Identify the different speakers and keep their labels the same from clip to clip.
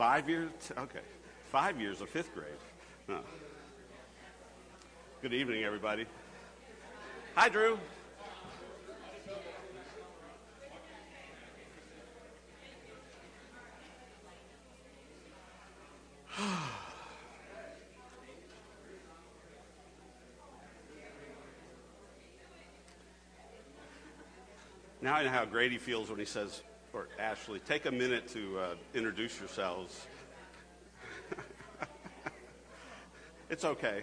Speaker 1: Five years? Okay. Five years of fifth grade. Huh. Good evening, everybody. Hi, Drew. now I know how Grady feels when he says, or Ashley, take a minute to uh, introduce yourselves. it's okay.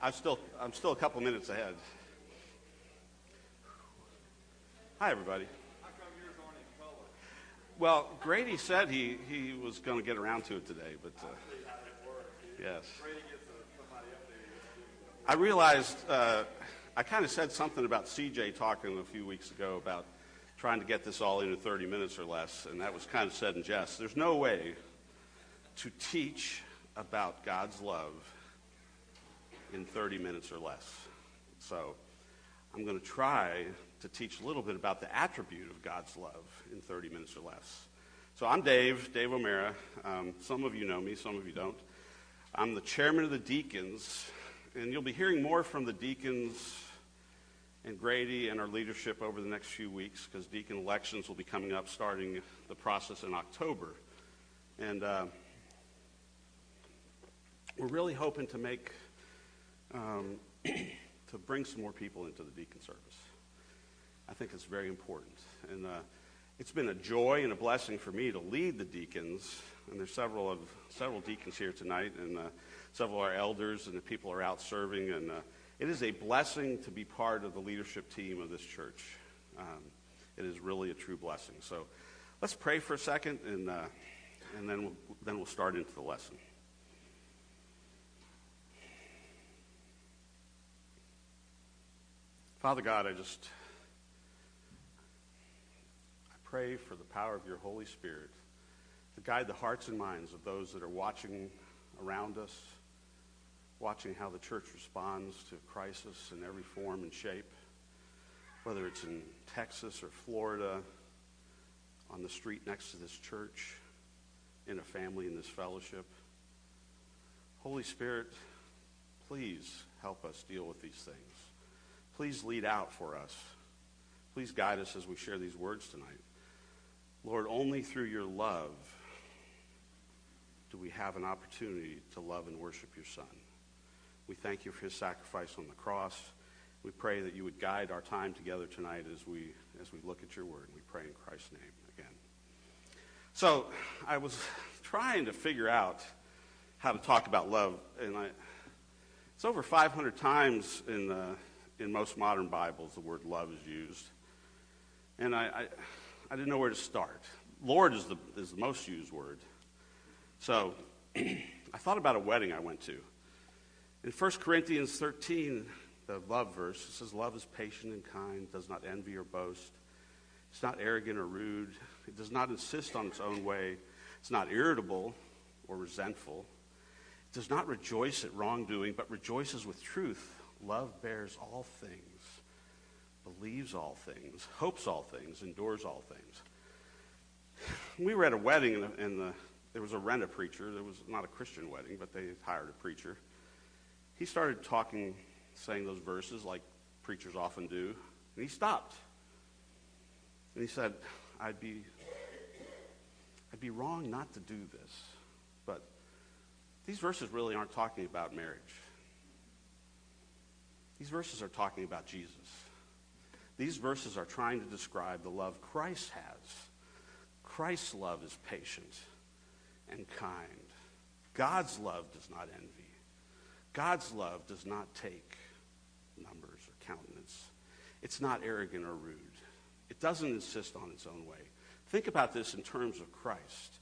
Speaker 1: I'm still, I'm still a couple minutes ahead. Hi, everybody. Well, Grady said he, he was going to get around to it today, but uh, yes. I realized uh, I kind of said something about CJ talking a few weeks ago about trying to get this all in in 30 minutes or less, and that was kind of said in jest. There's no way to teach about God's love in 30 minutes or less. So I'm going to try to teach a little bit about the attribute of God's love in 30 minutes or less. So I'm Dave, Dave O'Mara. Um, some of you know me, some of you don't. I'm the chairman of the deacons, and you'll be hearing more from the deacons and Grady and our leadership over the next few weeks because deacon elections will be coming up starting the process in October. And uh, we're really hoping to make, um, to bring some more people into the deacon service. I think it's very important. And uh, it's been a joy and a blessing for me to lead the deacons. And there's several of several deacons here tonight, and uh, several of our elders, and the people are out serving. And uh, it is a blessing to be part of the leadership team of this church. Um, it is really a true blessing. So let's pray for a second, and, uh, and then, we'll, then we'll start into the lesson. Father God, I just I pray for the power of your Holy Spirit to guide the hearts and minds of those that are watching around us watching how the church responds to crisis in every form and shape, whether it's in Texas or Florida, on the street next to this church, in a family in this fellowship. Holy Spirit, please help us deal with these things. Please lead out for us. Please guide us as we share these words tonight. Lord, only through your love do we have an opportunity to love and worship your Son. We thank you for his sacrifice on the cross. We pray that you would guide our time together tonight as we, as we look at your word. We pray in Christ's name again. So I was trying to figure out how to talk about love, and I, it's over 500 times in, the, in most modern Bibles the word love is used. And I, I, I didn't know where to start. Lord is the, is the most used word. So I thought about a wedding I went to. In 1 Corinthians 13, the love verse, it says, Love is patient and kind, does not envy or boast. It's not arrogant or rude. It does not insist on its own way. It's not irritable or resentful. It does not rejoice at wrongdoing, but rejoices with truth. Love bears all things, believes all things, hopes all things, endures all things. We were at a wedding, and the, there was a rent a preacher. There was not a Christian wedding, but they hired a preacher he started talking, saying those verses like preachers often do, and he stopped. And he said, I'd be, I'd be wrong not to do this, but these verses really aren't talking about marriage. These verses are talking about Jesus. These verses are trying to describe the love Christ has. Christ's love is patient and kind. God's love does not envy. God's love does not take numbers or countenance. It's not arrogant or rude. It doesn't insist on its own way. Think about this in terms of Christ.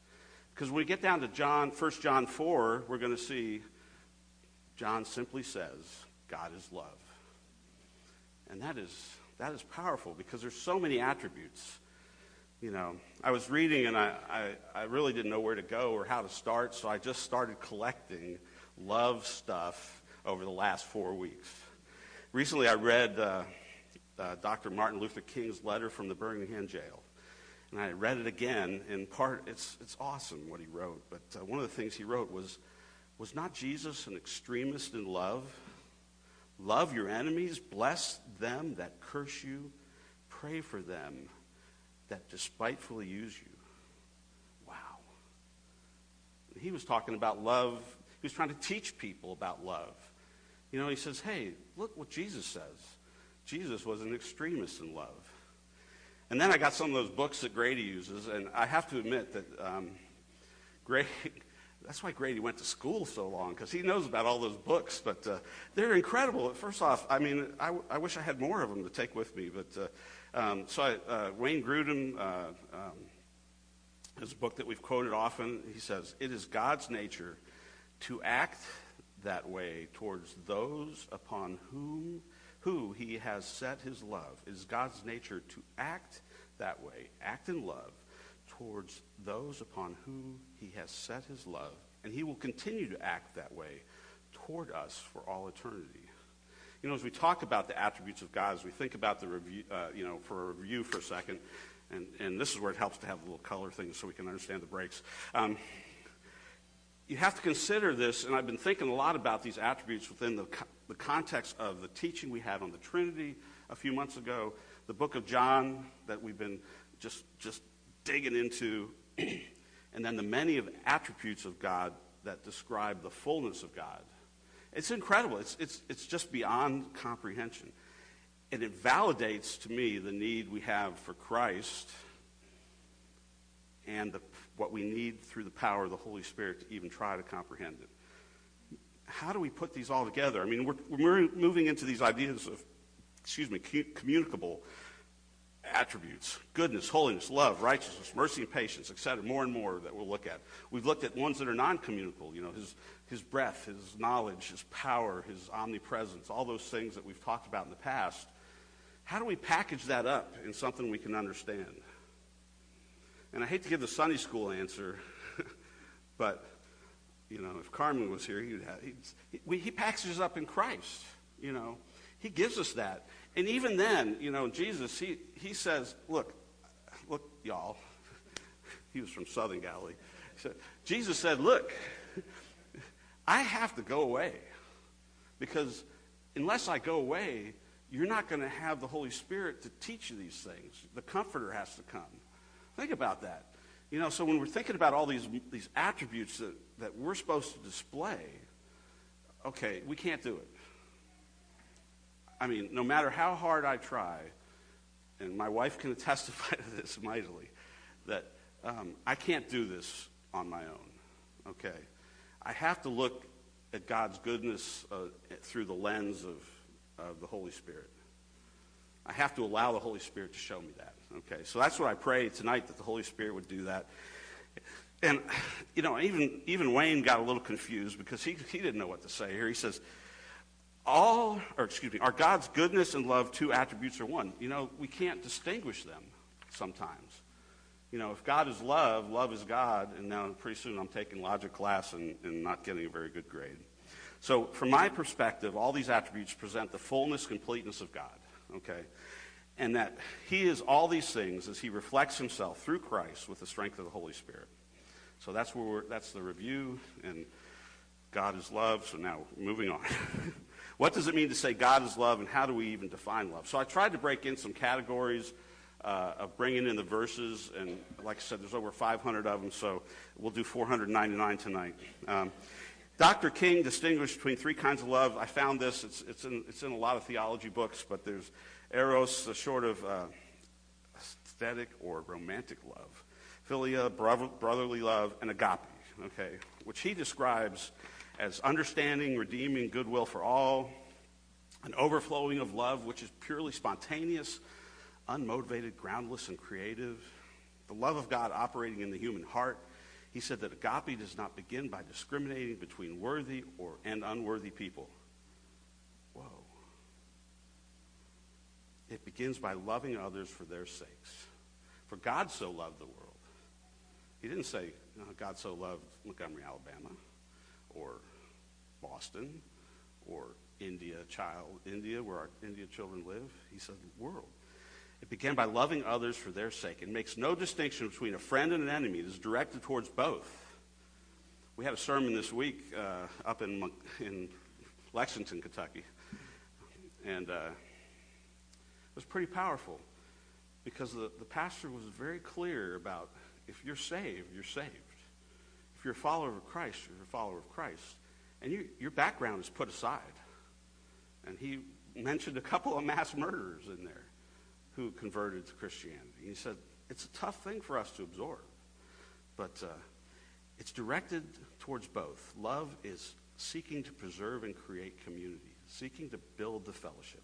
Speaker 1: Because when we get down to John, 1 John 4, we're going to see John simply says, God is love. And that is, that is powerful because there's so many attributes. You know, I was reading and I, I, I really didn't know where to go or how to start, so I just started collecting love stuff over the last four weeks. Recently, I read uh, uh, Dr. Martin Luther King's letter from the Birmingham jail. And I read it again, and part, it's, it's awesome what he wrote. But uh, one of the things he wrote was, was not Jesus an extremist in love? Love your enemies, bless them that curse you, pray for them that despitefully use you. Wow. He was talking about love. Was trying to teach people about love. You know, he says, hey, look what Jesus says. Jesus was an extremist in love. And then I got some of those books that Grady uses, and I have to admit that um, Grady, that's why Grady went to school so long, because he knows about all those books. But uh, they're incredible. First off, I mean, I, I, wish I had more of them to take with me. But uh, um, so I, uh, Wayne Grudem, uh, um, his book that we've quoted often, he says, It is God's nature to act that way towards those upon whom who he has set his love. It is God's nature to act that way, act in love towards those upon whom he has set his love. And he will continue to act that way toward us for all eternity. You know, as we talk about the attributes of God, as we think about the review, uh, you know, for a review for a second, and, and this is where it helps to have a little color thing so we can understand the breaks. Um, you have to consider this, and I've been thinking a lot about these attributes within the, the context of the teaching we had on the Trinity a few months ago, the book of John that we've been just, just digging into, and then the many of attributes of God that describe the fullness of God. It's incredible. It's, it's, it's just beyond comprehension. And it validates to me the need we have for Christ and the what we need through the power of the Holy Spirit to even try to comprehend it. How do we put these all together? I mean, we're, we're moving into these ideas of, excuse me, communicable attributes goodness, holiness, love, righteousness, mercy, and patience, etc. More and more that we'll look at. We've looked at ones that are non communicable, you know, his, his breath, his knowledge, his power, his omnipresence, all those things that we've talked about in the past. How do we package that up in something we can understand? And I hate to give the Sunday school answer, but you know, if Carmen was here, he'd have, he, he packages up in Christ. You know, he gives us that. And even then, you know, Jesus, he, he says, look, look, y'all. he was from Southern Galilee. Said, Jesus said, look, I have to go away because unless I go away, you're not going to have the Holy Spirit to teach you these things. The Comforter has to come. Think about that. You know, so when we're thinking about all these, these attributes that, that we're supposed to display, okay, we can't do it. I mean, no matter how hard I try, and my wife can testify to this mightily, that um, I can't do this on my own, okay? I have to look at God's goodness uh, through the lens of, of the Holy Spirit. I have to allow the Holy Spirit to show me that. Okay, so that's what I pray tonight that the Holy Spirit would do that. And, you know, even, even Wayne got a little confused because he, he didn't know what to say here. He says, all, or excuse me, are God's goodness and love two attributes or one? You know, we can't distinguish them sometimes. You know, if God is love, love is God, and now pretty soon I'm taking logic class and, and not getting a very good grade. So, from my perspective, all these attributes present the fullness, completeness of God. Okay? and that he is all these things as he reflects himself through Christ with the strength of the Holy Spirit. So that's where that's the review, and God is love. So now moving on. what does it mean to say God is love, and how do we even define love? So I tried to break in some categories uh, of bringing in the verses, and like I said, there's over 500 of them, so we'll do 499 tonight. Um, Dr. King distinguished between three kinds of love. I found this. It's, it's, in, it's in a lot of theology books, but there's Eros, a sort of uh, aesthetic or romantic love. Philia, brotherly love, and agape, okay, which he describes as understanding, redeeming, goodwill for all, an overflowing of love, which is purely spontaneous, unmotivated, groundless, and creative. The love of God operating in the human heart. He said that agape does not begin by discriminating between worthy or, and unworthy people. Whoa. It begins by loving others for their sakes. For God so loved the world. He didn't say, uh, God so loved Montgomery, Alabama, or Boston, or India, child, India, where our India children live. He said world. It began by loving others for their sake. It makes no distinction between a friend and an enemy. It is directed towards both. We had a sermon this week uh, up in, in Lexington, Kentucky. And uh, it was pretty powerful because the, the pastor was very clear about if you're saved, you're saved. If you're a follower of Christ, you're a follower of Christ. And you, your background is put aside. And he mentioned a couple of mass murderers in there who converted to Christianity. He said, it's a tough thing for us to absorb, but uh, it's directed towards both. Love is seeking to preserve and create community, seeking to build the fellowship.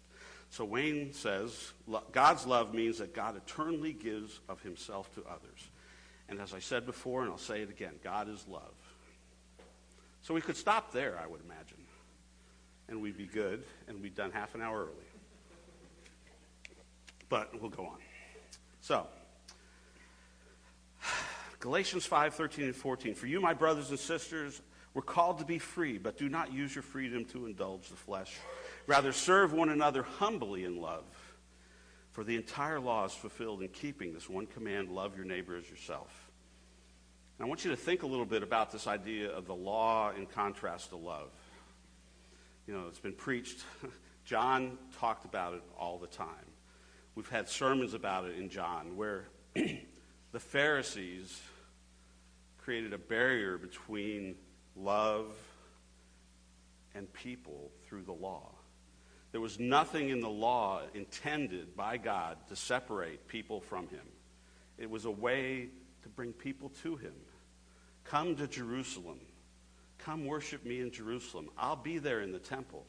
Speaker 1: So Wayne says, God's love means that God eternally gives of himself to others. And as I said before, and I'll say it again, God is love. So we could stop there, I would imagine. And we'd be good, and we'd done half an hour early. But we'll go on. So, Galatians 5 13 and 14. For you, my brothers and sisters, were called to be free, but do not use your freedom to indulge the flesh. Rather, serve one another humbly in love. For the entire law is fulfilled in keeping this one command love your neighbor as yourself. And I want you to think a little bit about this idea of the law in contrast to love. You know, it's been preached. John talked about it all the time. We've had sermons about it in John where the Pharisees created a barrier between love and people through the law. There was nothing in the law intended by God to separate people from him. It was a way to bring people to him. Come to Jerusalem. Come worship me in Jerusalem. I'll be there in the temple.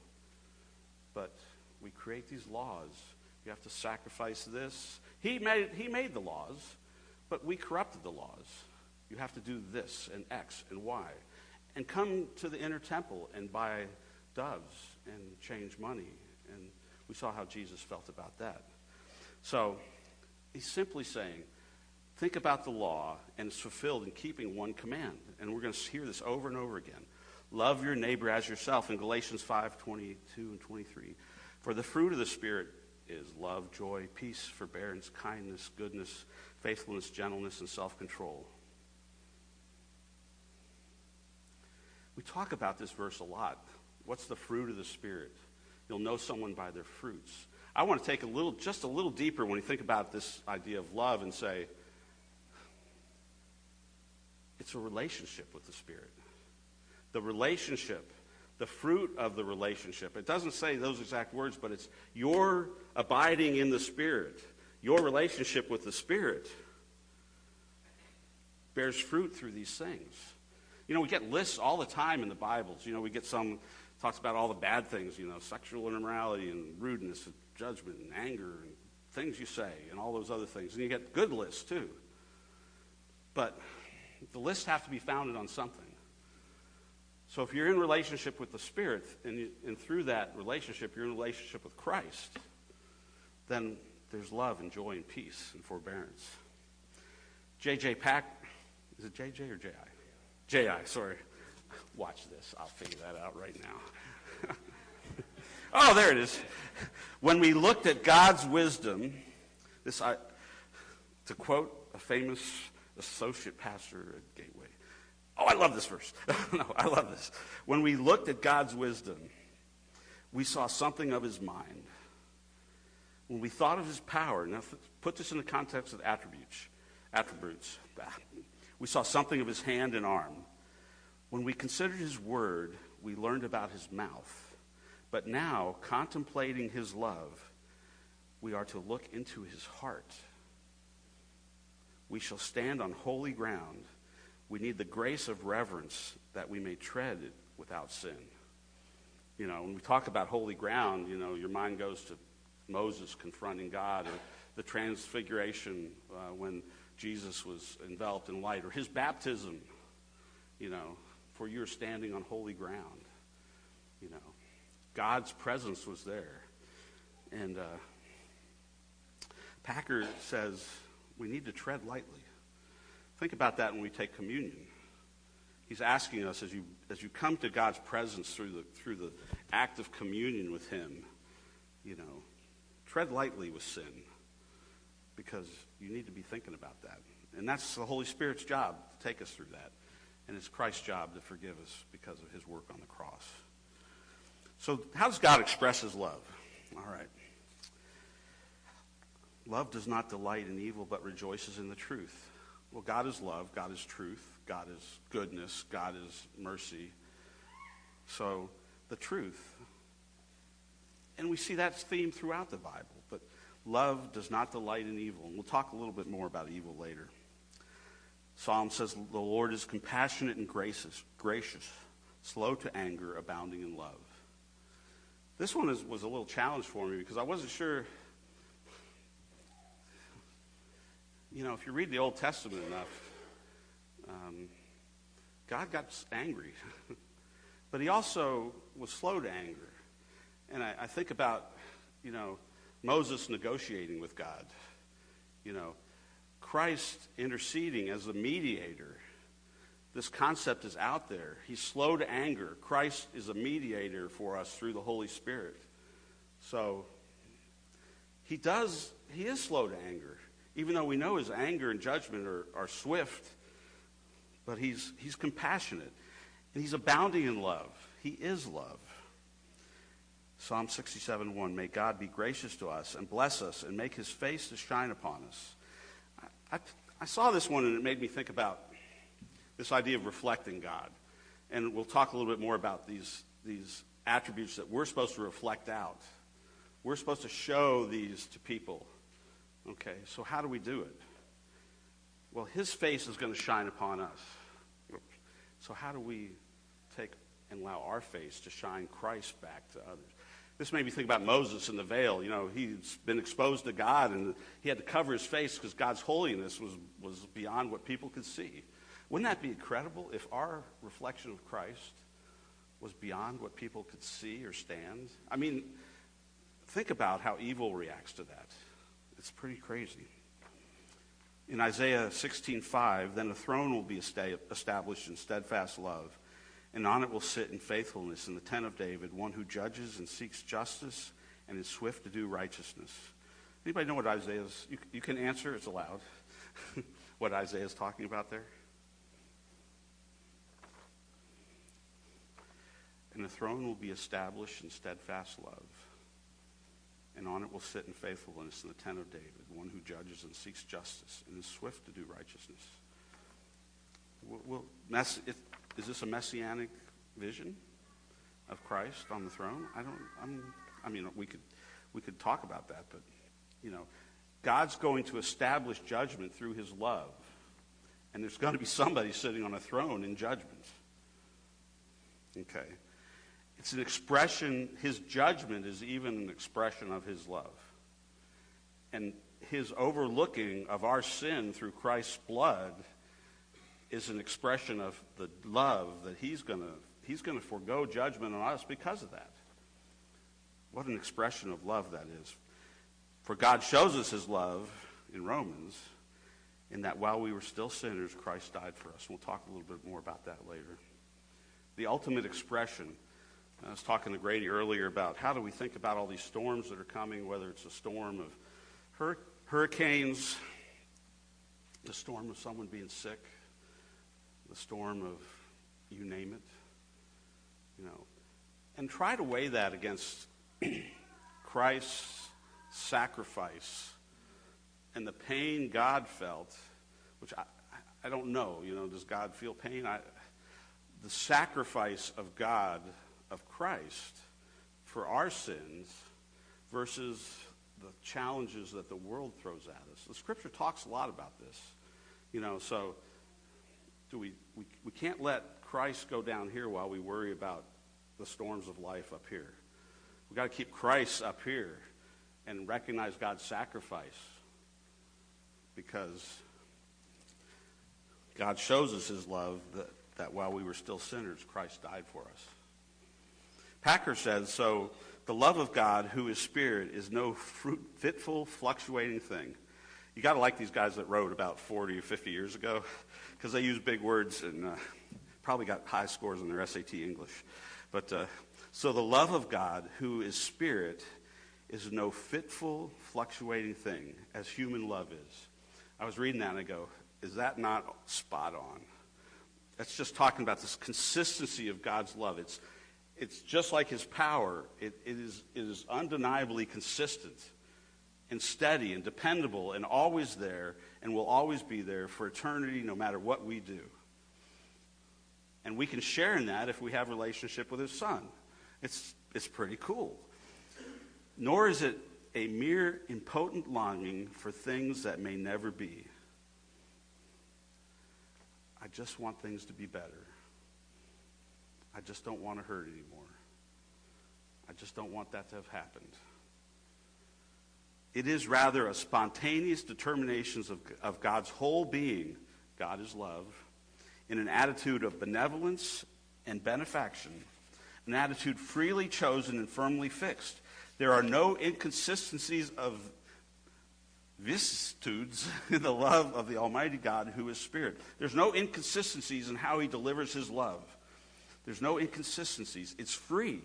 Speaker 1: But we create these laws. You have to sacrifice this. He made, he made the laws, but we corrupted the laws. You have to do this and X and Y. And come to the inner temple and buy doves and change money and we saw how Jesus felt about that. So he's simply saying, think about the law, and it's fulfilled in keeping one command. And we're going to hear this over and over again. Love your neighbor as yourself in Galatians 5 22 and 23. For the fruit of the Spirit is love, joy, peace, forbearance, kindness, goodness, faithfulness, gentleness, and self control. We talk about this verse a lot. What's the fruit of the Spirit? You'll know someone by their fruits. I want to take a little, just a little deeper when you think about this idea of love and say, it's a relationship with the Spirit. The relationship, the fruit of the relationship. It doesn't say those exact words, but it's your abiding in the Spirit, your relationship with the Spirit bears fruit through these things. You know, we get lists all the time in the Bibles. You know, we get some talks about all the bad things, you know, sexual immorality and rudeness and judgment and anger and things you say and all those other things. And you get good lists too. But the lists have to be founded on something. So if you're in relationship with the Spirit and, you, and through that relationship you're in relationship with Christ, then there's love and joy and peace and forbearance. J.J. Pack, is it J.J. or J.I.? J.I., sorry. Watch this. I'll figure that out right now. oh, there it is. When we looked at God's wisdom, this I, to quote a famous associate pastor at Gateway. Oh, I love this verse. no, I love this. When we looked at God's wisdom, we saw something of his mind. When we thought of his power, now put this in the context of attributes, attributes. We saw something of his hand and arm. When we considered his word, we learned about his mouth. But now, contemplating his love, we are to look into his heart. We shall stand on holy ground. We need the grace of reverence that we may tread without sin. You know, when we talk about holy ground, you know, your mind goes to Moses confronting God, or the transfiguration uh, when Jesus was enveloped in light, or his baptism, you know, for you're standing on holy ground. You know, God's presence was there. And uh, Packer says we need to tread lightly. Think about that when we take communion. He's asking us as you, as you come to God's presence through the, through the act of communion with Him, you know, tread lightly with sin. because you need to be thinking about that. And that's the Holy Spirit's job to take us through that. And it's Christ's job to forgive us because of his work on the cross. So, how does God express his love? All right. Love does not delight in evil, but rejoices in the truth. Well, God is love, God is truth, God is goodness, God is mercy. So, the truth. And we see that theme throughout the Bible. But love does not delight in evil. And we'll talk a little bit more about evil later. Psalm says, The Lord is compassionate and gracious, gracious, slow to anger, abounding in love. This one is, was a little challenge for me because I wasn't sure. You know, if you read the Old Testament enough, um, God got angry. but he also was slow to anger. And I, I think about, you know, Moses negotiating with God. You know, Christ interceding as a mediator. This concept is out there. He's slow to anger. Christ is a mediator for us through the Holy Spirit. So he does, he is slow to anger, even though we know his anger and judgment are, are swift. But he's, he's compassionate. And he's abounding in love. He is love. Psalm 67 1 May God be gracious to us and bless us and make his face to shine upon us. I, I, I saw this one and it made me think about this idea of reflecting God. And we'll talk a little bit more about these, these attributes that we're supposed to reflect out. We're supposed to show these to people. Okay, so how do we do it? Well, his face is going to shine upon us. So how do we take and allow our face to shine Christ back to others? This made me think about Moses in the veil. You know, he's been exposed to God and he had to cover his face because God's holiness was, was beyond what people could see. Wouldn't that be incredible if our reflection of Christ was beyond what people could see or stand? I mean, think about how evil reacts to that. It's pretty crazy. In Isaiah 16:5, then a throne will be established in steadfast love and on it will sit in faithfulness in the tent of David, one who judges and seeks justice and is swift to do righteousness. Anybody know what Isaiah's, you, you can answer, it's allowed, what Isaiah is talking about there? And the throne will be established in steadfast love, and on it will sit in faithfulness in the tent of David, one who judges and seeks justice and is swift to do righteousness. We'll, it, is this a messianic vision of Christ on the throne? I don't. I'm, I mean, we could we could talk about that, but you know, God's going to establish judgment through His love, and there's going to be somebody sitting on a throne in judgment. Okay, it's an expression. His judgment is even an expression of His love, and His overlooking of our sin through Christ's blood is an expression of the love that he's going to he's going to forego judgment on us because of that. What an expression of love that is. For God shows us his love in Romans in that while we were still sinners, Christ died for us. We'll talk a little bit more about that later. The ultimate expression, I was talking to Grady earlier about how do we think about all these storms that are coming, whether it's a storm of hur- hurricanes, the storm of someone being sick, the storm of you name it, you know, and try to weigh that against Christ's sacrifice and the pain God felt, which I, I don't know, you know, does God feel pain? I, the sacrifice of God, of Christ, for our sins versus the challenges that the world throws at us. The scripture talks a lot about this, you know, so do we, we, we can't let Christ go down here while we worry about the storms of life up here. We've got to keep Christ up here and recognize God's sacrifice because God shows us his love that, that while we were still sinners, Christ died for us. Packer says, so the love of God, who is spirit, is no fruit, fitful, fluctuating thing. You got to like these guys that wrote about 40 or 50 years ago because they use big words and uh, probably got high scores in their SAT English. But uh, so the love of God, who is spirit, is no fitful, fluctuating thing as human love is. I was reading that and I go, is that not spot on? That's just talking about this consistency of God's love. It's, it's just like his power. It, it, is, it is undeniably consistent and steady and dependable and always there and will always be there for eternity no matter what we do. And we can share in that if we have relationship with his son. It's, it's pretty cool. Nor is it a mere impotent longing for things that may never be. I just want things to be better. I just don't want to hurt anymore. I just don't want that to have happened. It is rather a spontaneous determination of, of God's whole being, God is love, in an attitude of benevolence and benefaction, an attitude freely chosen and firmly fixed. There are no inconsistencies of vicissitudes in the love of the Almighty God who is Spirit. There's no inconsistencies in how He delivers His love. There's no inconsistencies. It's free.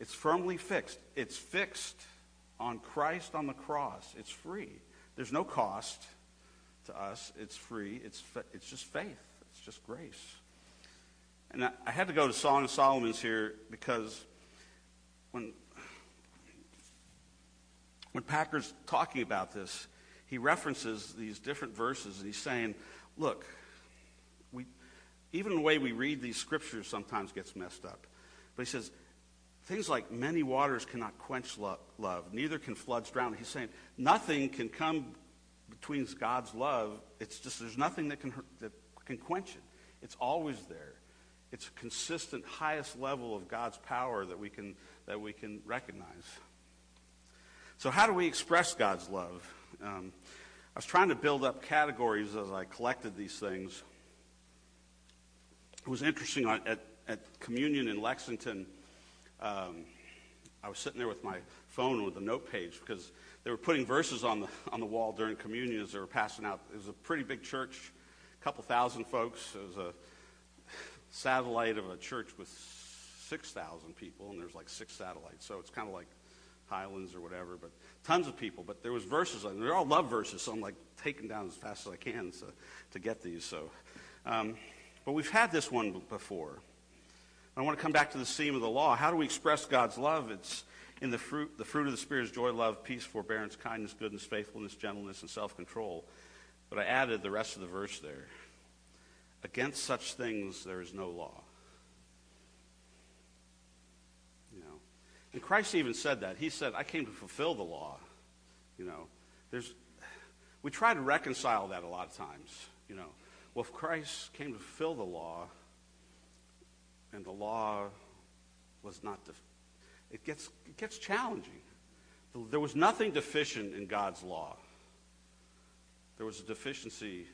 Speaker 1: It's firmly fixed. It's fixed on Christ on the cross. It's free. There's no cost to us. It's free. It's, it's just faith. It's just grace. And I, I had to go to Song of Solomon's here because when when Packer's talking about this, he references these different verses and he's saying, look, even the way we read these scriptures sometimes gets messed up. But he says, things like many waters cannot quench lo- love, neither can floods drown. He's saying nothing can come between God's love. It's just there's nothing that can, that can quench it. It's always there. It's a consistent, highest level of God's power that we can, that we can recognize. So, how do we express God's love? Um, I was trying to build up categories as I collected these things. It was interesting at, at communion in Lexington. Um, I was sitting there with my phone with a note page because they were putting verses on the on the wall during communion as they were passing out. It was a pretty big church, a couple thousand folks. It was a satellite of a church with six thousand people, and there's like six satellites. So it's kind of like Highlands or whatever, but tons of people. But there was verses, and they're all love verses, so I'm like taking down as fast as I can so, to get these. So, um, but we've had this one before. I want to come back to the theme of the law. How do we express God's love? It's in the fruit. The fruit of the Spirit is joy, love, peace, forbearance, kindness, goodness, faithfulness, gentleness, and self-control. But I added the rest of the verse there. Against such things there is no law. You know. And Christ even said that. He said, I came to fulfill the law. You know, there's, we try to reconcile that a lot of times. You know, well, if Christ came to fulfill the law, and the law was not, def- it gets, it gets challenging. There was nothing deficient in God's law. There was a deficiency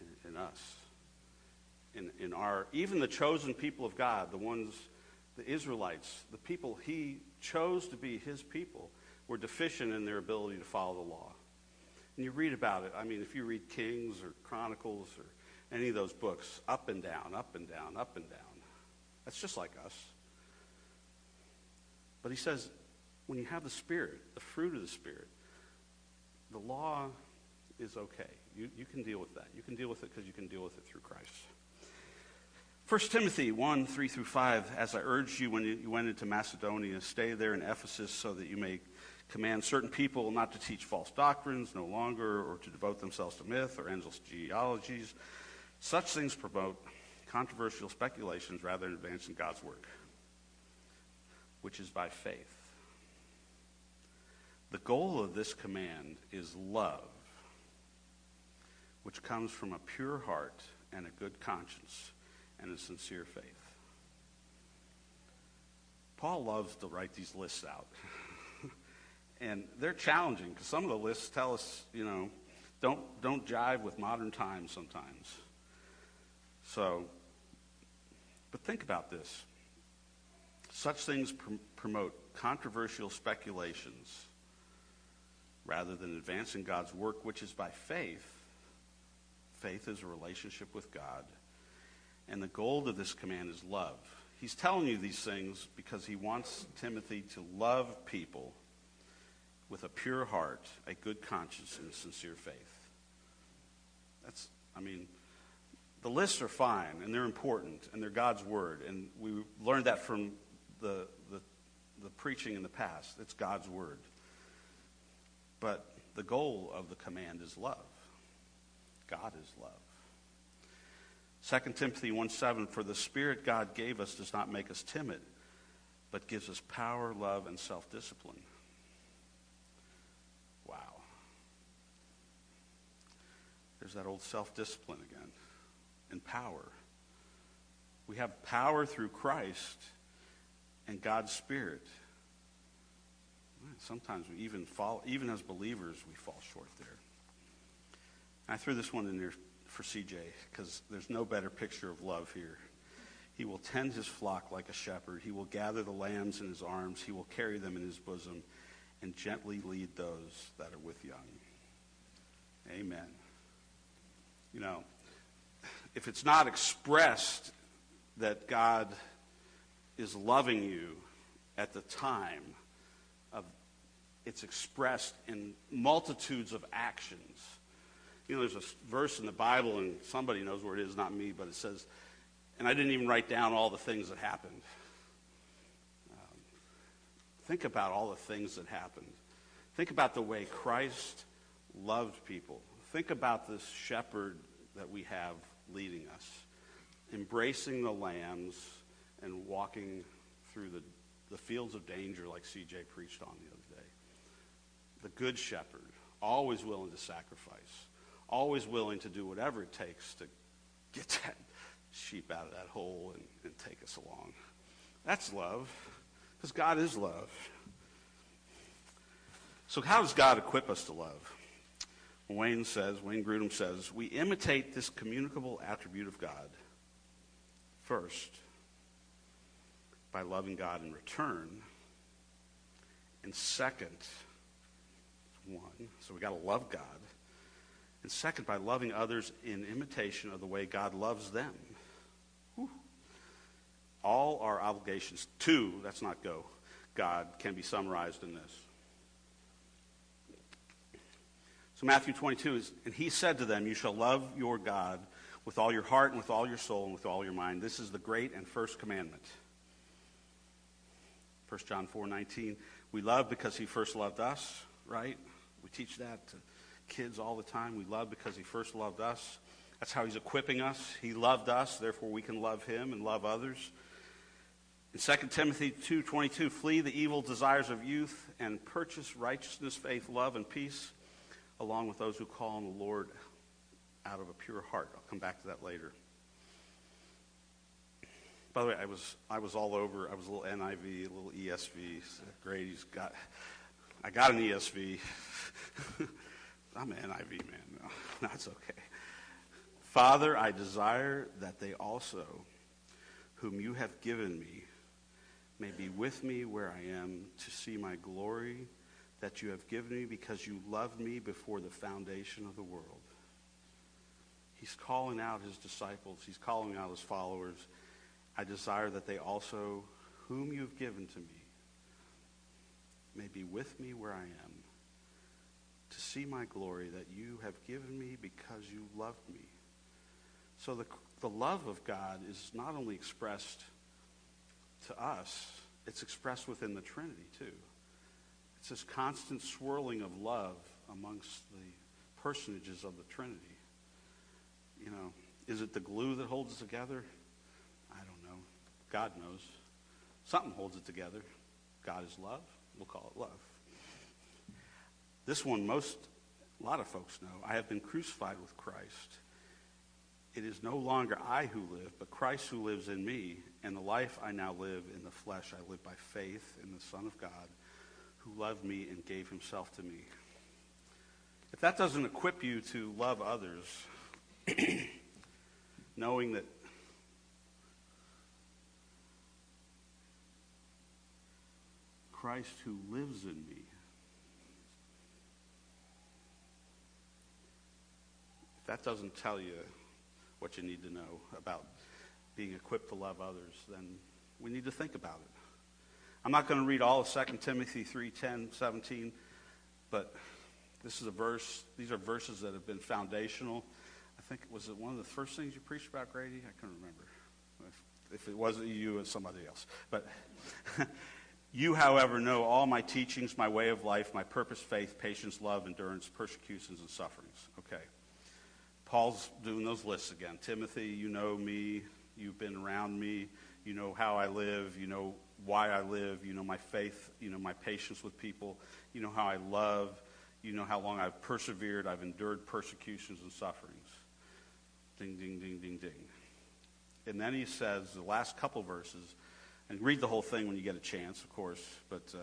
Speaker 1: in, in us. In, in our, even the chosen people of God, the ones the Israelites, the people he chose to be his people, were deficient in their ability to follow the law. And you read about it. I mean, if you read Kings or Chronicles or any of those books, up and down, up and down, up and down. That's just like us. But he says, when you have the Spirit, the fruit of the Spirit, the law is okay. You, you can deal with that. You can deal with it because you can deal with it through Christ. 1 Timothy 1 3 through 5, as I urged you when you went into Macedonia, stay there in Ephesus so that you may command certain people not to teach false doctrines no longer or to devote themselves to myth or endless genealogies. Such things promote controversial speculations rather than advancing God's work, which is by faith. The goal of this command is love, which comes from a pure heart and a good conscience and a sincere faith. Paul loves to write these lists out. and they're challenging because some of the lists tell us, you know, don't, don't jive with modern times sometimes. So, but think about this. Such things pr- promote controversial speculations rather than advancing God's work, which is by faith. Faith is a relationship with God and the goal of this command is love. he's telling you these things because he wants Timothy to love people with a pure heart, a good conscience, and a sincere faith. That's, I mean, the lists are fine and they're important and they're God's word. And we learned that from the, the, the preaching in the past. It's God's word. But the goal of the command is love. God is love. 2 Timothy 1 7, for the Spirit God gave us does not make us timid, but gives us power, love, and self discipline. There's that old self discipline again and power. We have power through Christ and God's Spirit. Sometimes we even fall, even as believers, we fall short there. I threw this one in there for CJ because there's no better picture of love here. He will tend his flock like a shepherd. He will gather the lambs in his arms. He will carry them in his bosom and gently lead those that are with young. Amen. You know, if it's not expressed that God is loving you at the time of it's expressed in multitudes of actions you know, there's a verse in the Bible, and somebody knows where it is, not me, but it says, and I didn't even write down all the things that happened. Um, think about all the things that happened. Think about the way Christ loved people. Think about this shepherd that we have leading us, embracing the lambs and walking through the, the fields of danger like CJ preached on the other day. The good shepherd, always willing to sacrifice always willing to do whatever it takes to get that sheep out of that hole and, and take us along. That's love, because God is love. So, how does God equip us to love? Wayne says, Wayne Grudem says, we imitate this communicable attribute of God first by loving God in return, and second, one, so we got to love God. And second, by loving others in imitation of the way God loves them. Whew. All our obligations to, that's not go, God, can be summarized in this. So Matthew 22 is, and he said to them, You shall love your God with all your heart and with all your soul and with all your mind. This is the great and first commandment. 1 John 4 19. We love because he first loved us, right? We teach that to kids all the time. We love because he first loved us. That's how he's equipping us. He loved us, therefore we can love him and love others. In 2 Timothy 2:22, flee the evil desires of youth and purchase righteousness, faith, love, and peace, along with those who call on the Lord out of a pure heart. I'll come back to that later. By the way, I was I was all over. I was a little NIV, a little ESV. Grady's got. I got an ESV. I'm an NIV man. No, that's okay. Father, I desire that they also, whom you have given me, may be with me where I am to see my glory that you have given me because you loved me before the foundation of the world. He's calling out his disciples. He's calling out his followers. I desire that they also, whom you have given to me, may be with me where I am to see my glory that you have given me because you loved me. So the, the love of God is not only expressed to us, it's expressed within the Trinity too. It's this constant swirling of love amongst the personages of the Trinity. You know, is it the glue that holds it together? I don't know. God knows. Something holds it together. God is love. We'll call it love. This one, most, a lot of folks know. I have been crucified with Christ. It is no longer I who live, but Christ who lives in me. And the life I now live in the flesh, I live by faith in the Son of God who loved me and gave himself to me. If that doesn't equip you to love others, knowing that Christ who lives in me if that doesn't tell you what you need to know about being equipped to love others, then we need to think about it. I'm not going to read all of 2 Timothy 3 10, 17, but this is a verse, these are verses that have been foundational. I think, was it one of the first things you preached about, Grady? I can't remember. If, if it wasn't you, it was somebody else. But you, however, know all my teachings, my way of life, my purpose, faith, patience, love, endurance, persecutions, and sufferings. Okay. Paul's doing those lists again. Timothy, you know me. You've been around me. You know how I live. You know why I live. You know my faith. You know my patience with people. You know how I love. You know how long I've persevered. I've endured persecutions and sufferings. Ding, ding, ding, ding, ding. And then he says, the last couple verses, and read the whole thing when you get a chance, of course, but uh,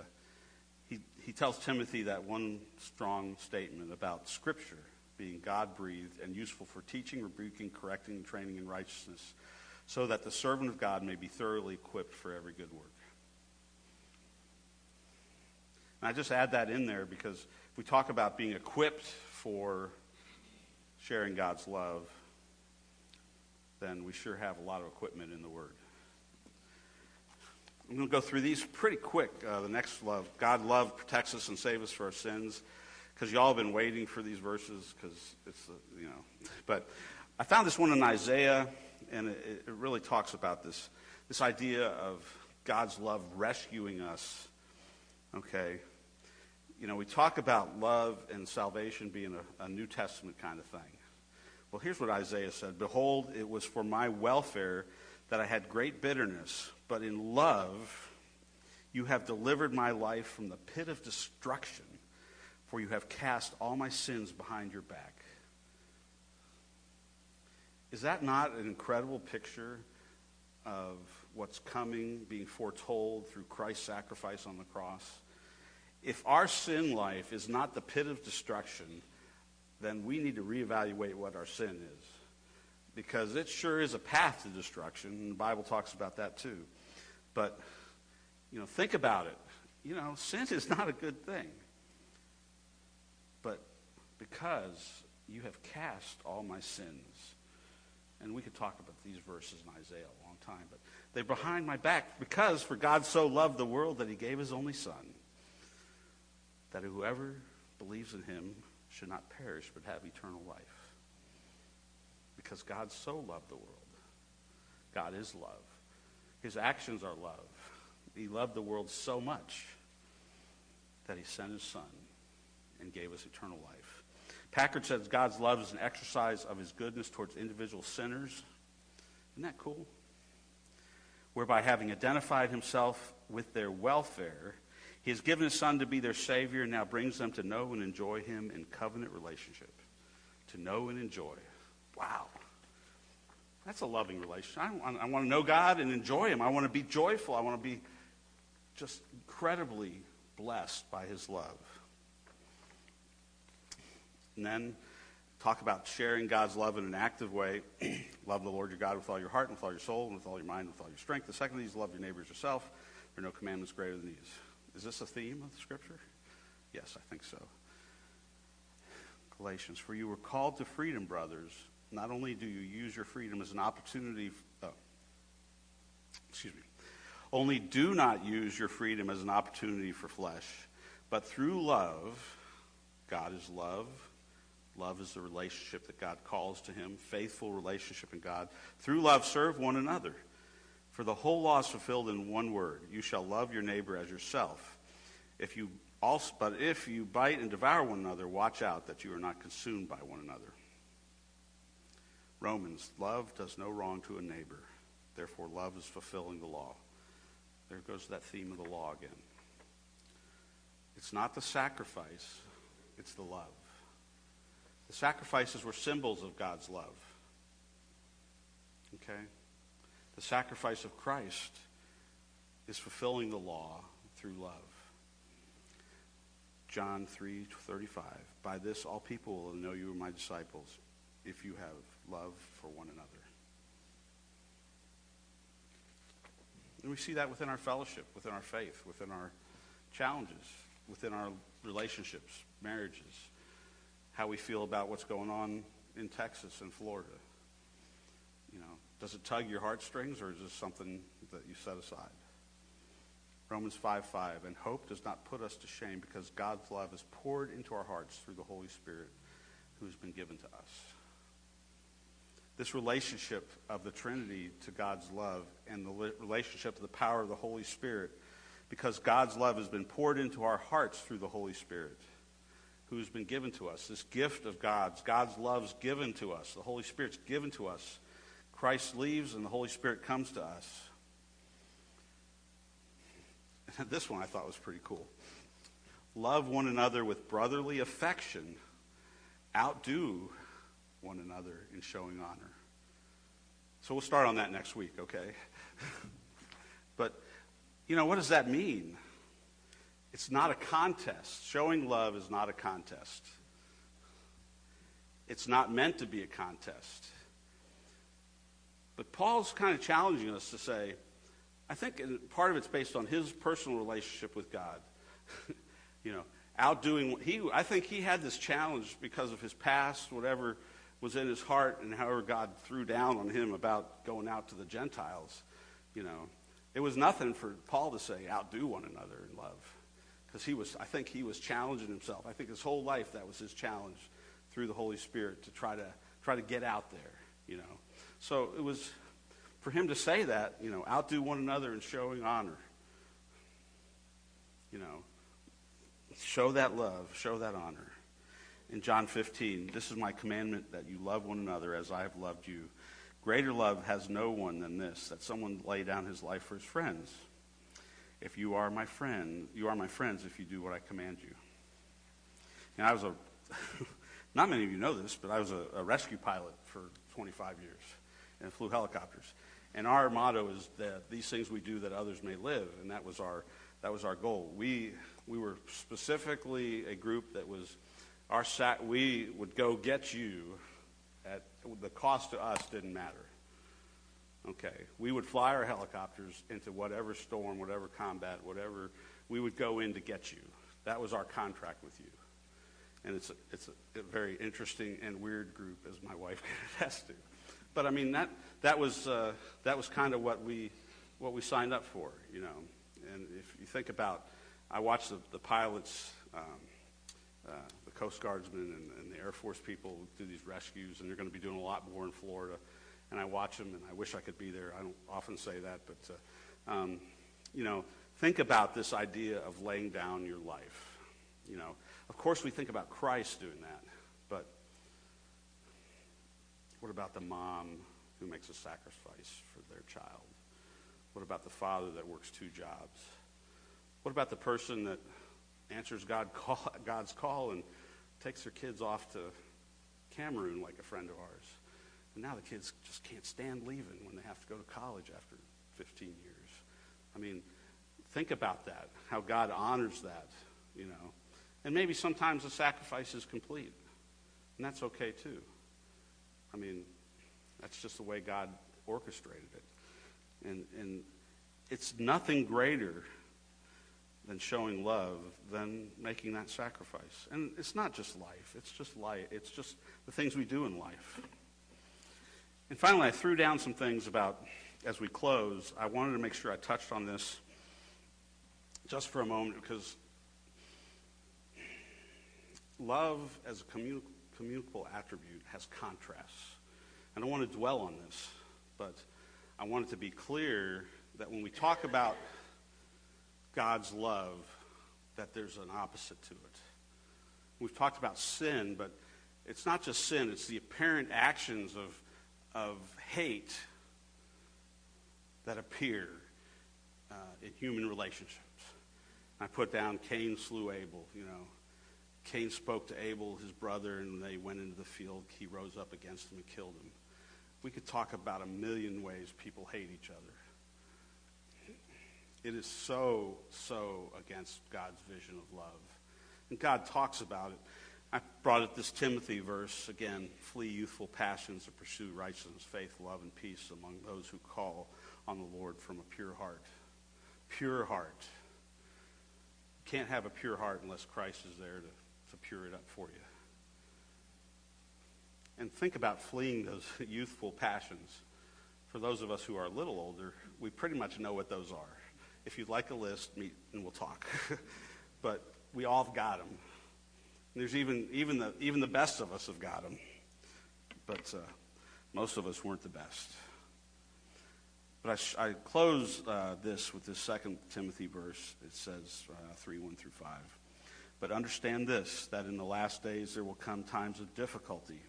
Speaker 1: he, he tells Timothy that one strong statement about Scripture being God breathed and useful for teaching, rebuking, correcting, and training in righteousness, so that the servant of God may be thoroughly equipped for every good work. And I just add that in there because if we talk about being equipped for sharing God's love, then we sure have a lot of equipment in the Word. I'm going to go through these pretty quick. Uh, the next love God love protects us and saves us for our sins. Because y'all have been waiting for these verses, because it's, uh, you know. But I found this one in Isaiah, and it, it really talks about this, this idea of God's love rescuing us. Okay. You know, we talk about love and salvation being a, a New Testament kind of thing. Well, here's what Isaiah said Behold, it was for my welfare that I had great bitterness, but in love you have delivered my life from the pit of destruction, for you have cast all my sins behind your back. Is that not an incredible picture of what's coming, being foretold through Christ's sacrifice on the cross? If our sin life is not the pit of destruction, then we need to reevaluate what our sin is. Because it sure is a path to destruction, and the Bible talks about that too. But, you know, think about it. You know, sin is not a good thing. But because you have cast all my sins, and we could talk about these verses in Isaiah a long time, but they're behind my back because for God so loved the world that he gave his only son, that whoever believes in him should not perish but have eternal life. Because God so loved the world. God is love. His actions are love. He loved the world so much that he sent his son and gave us eternal life. Packard says God's love is an exercise of his goodness towards individual sinners. Isn't that cool? Whereby having identified himself with their welfare, he has given his son to be their Savior and now brings them to know and enjoy him in covenant relationship. To know and enjoy. Wow. That's a loving relationship. I, want, I want to know God and enjoy him. I want to be joyful. I want to be just incredibly blessed by his love. And then talk about sharing God's love in an active way. love the Lord your God with all your heart, and with all your soul, and with all your mind, and with all your strength. The second of these, love your neighbor as yourself. There are no commandments greater than these. Is this a theme of the scripture? Yes, I think so. Galatians, for you were called to freedom, brothers. Not only do you use your freedom as an opportunity, oh, excuse me, only do not use your freedom as an opportunity for flesh, but through love, God is love. Love is the relationship that God calls to him, faithful relationship in God. Through love, serve one another. For the whole law is fulfilled in one word you shall love your neighbor as yourself. If you also, but if you bite and devour one another, watch out that you are not consumed by one another. Romans, love does no wrong to a neighbor. Therefore, love is fulfilling the law. There goes that theme of the law again. It's not the sacrifice, it's the love. The sacrifices were symbols of God's love. Okay? The sacrifice of Christ is fulfilling the law through love. John 3:35 By this all people will know you are my disciples if you have love for one another. And we see that within our fellowship, within our faith, within our challenges, within our relationships, marriages, how we feel about what's going on in Texas and Florida. You know, Does it tug your heartstrings or is this something that you set aside? Romans 5 5. And hope does not put us to shame because God's love is poured into our hearts through the Holy Spirit who's been given to us. This relationship of the Trinity to God's love and the relationship to the power of the Holy Spirit, because God's love has been poured into our hearts through the Holy Spirit who's been given to us. This gift of God's. God's love's given to us. The Holy Spirit's given to us. Christ leaves and the Holy Spirit comes to us. this one I thought was pretty cool. Love one another with brotherly affection. Outdo one another in showing honor. So we'll start on that next week, okay? but, you know, what does that mean? It's not a contest. Showing love is not a contest. It's not meant to be a contest. But Paul's kind of challenging us to say, I think part of it's based on his personal relationship with God. you know, outdoing he I think he had this challenge because of his past, whatever was in his heart and however God threw down on him about going out to the Gentiles, you know. It was nothing for Paul to say outdo one another in love. Because he was I think he was challenging himself. I think his whole life that was his challenge through the Holy Spirit to try to try to get out there, you know. So it was for him to say that, you know, outdo one another in showing honor. You know, show that love, show that honor. In John 15, this is my commandment that you love one another as I have loved you. Greater love has no one than this, that someone lay down his life for his friends. If you are my friend, you are my friends if you do what I command you. And I was a, not many of you know this, but I was a, a rescue pilot for 25 years and flew helicopters. And our motto is that these things we do that others may live, and that was our that was our goal. We we were specifically a group that was our sat. We would go get you at the cost to us didn't matter. Okay, we would fly our helicopters into whatever storm, whatever combat, whatever we would go in to get you. That was our contract with you. And it's a, it's a, a very interesting and weird group, as my wife can attest to. But I mean that that was uh, that was kind of what we what we signed up for, you know. And if you think about, I watched the, the pilots, um, uh, the Coast Guardsmen, and, and, the Air Force people do these rescues, and they're going to be doing a lot more in Florida. And I watch them, and I wish I could be there. I don't often say that, but uh, um, you know, think about this idea of laying down your life. You know, of course, we think about Christ doing that, but what about the mom who makes a sacrifice for their child? What about the father that works two jobs? What about the person that answers God call, God's call and takes their kids off to Cameroon like a friend of ours? And now the kids just can't stand leaving when they have to go to college after 15 years. I mean, think about that, how God honors that, you know. And maybe sometimes the sacrifice is complete, and that's okay too. I mean, that's just the way God orchestrated it. And, and it's nothing greater than showing love than making that sacrifice. And it's not just life, it's just life. It's just the things we do in life. And finally, I threw down some things about, as we close, I wanted to make sure I touched on this just for a moment because love as a communicable attribute has contrasts. I don't want to dwell on this, but I want it to be clear that when we talk about God's love, that there's an opposite to it. We've talked about sin, but it's not just sin, it's the apparent actions of, of hate that appear uh, in human relationships. I put down Cain slew Abel, you know. Cain spoke to Abel, his brother, and they went into the field. He rose up against him and killed him. We could talk about a million ways people hate each other. It is so, so against God's vision of love. And God talks about it. I brought it this Timothy verse again flee youthful passions and pursue righteousness, faith, love, and peace among those who call on the Lord from a pure heart. Pure heart. You can't have a pure heart unless Christ is there to pure it up for you and think about fleeing those youthful passions for those of us who are a little older, we pretty much know what those are. If you'd like a list, meet and we'll talk. but we all have got them. There's even, even, the, even the best of us have got them. But uh, most of us weren't the best. But I, I close uh, this with this second Timothy verse. It says uh, 3 1 through 5. But understand this that in the last days there will come times of difficulty.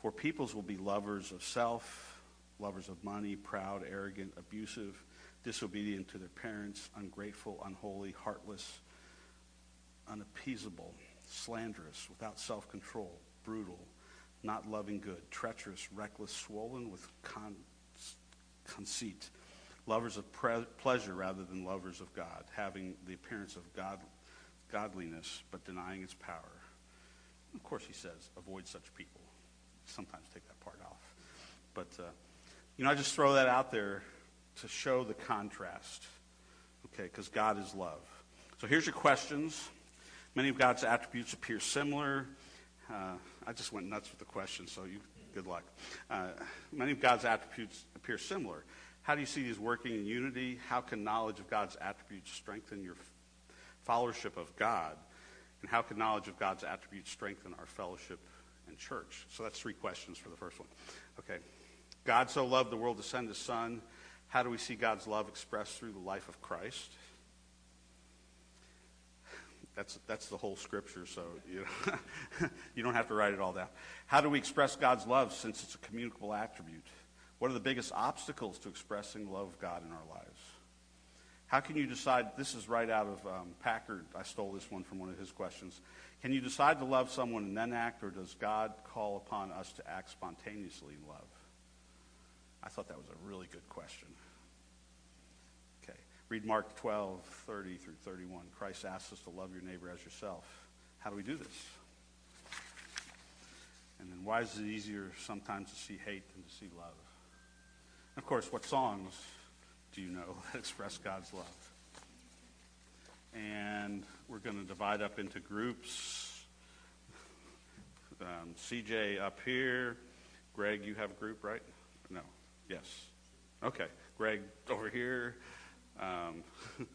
Speaker 1: For peoples will be lovers of self, lovers of money, proud, arrogant, abusive, disobedient to their parents, ungrateful, unholy, heartless, unappeasable, slanderous, without self control, brutal, not loving good, treacherous, reckless, swollen with con- conceit, lovers of pre- pleasure rather than lovers of God, having the appearance of God, godliness but denying its power. Of course, he says, avoid such people. Sometimes take that part off. But, uh, you know, I just throw that out there to show the contrast, okay, because God is love. So here's your questions. Many of God's attributes appear similar. Uh, I just went nuts with the question, so you good luck. Uh, many of God's attributes appear similar. How do you see these working in unity? How can knowledge of God's attributes strengthen your followership of God? And how can knowledge of God's attributes strengthen our fellowship and church? So that's three questions for the first one. Okay. God so loved the world to send his son. How do we see God's love expressed through the life of Christ? That's, that's the whole scripture, so you, know, you don't have to write it all down. How do we express God's love since it's a communicable attribute? What are the biggest obstacles to expressing love of God in our lives? How can you decide? This is right out of um, Packard. I stole this one from one of his questions. Can you decide to love someone and then act, or does God call upon us to act spontaneously in love? I thought that was a really good question. Okay. Read Mark 12, 30 through 31. Christ asks us to love your neighbor as yourself. How do we do this? And then why is it easier sometimes to see hate than to see love? And of course, what songs do you know that express God's love? And we're going to divide up into groups. Um, CJ up here. Greg, you have a group, right? No. Yes. Okay. Greg over here. Um,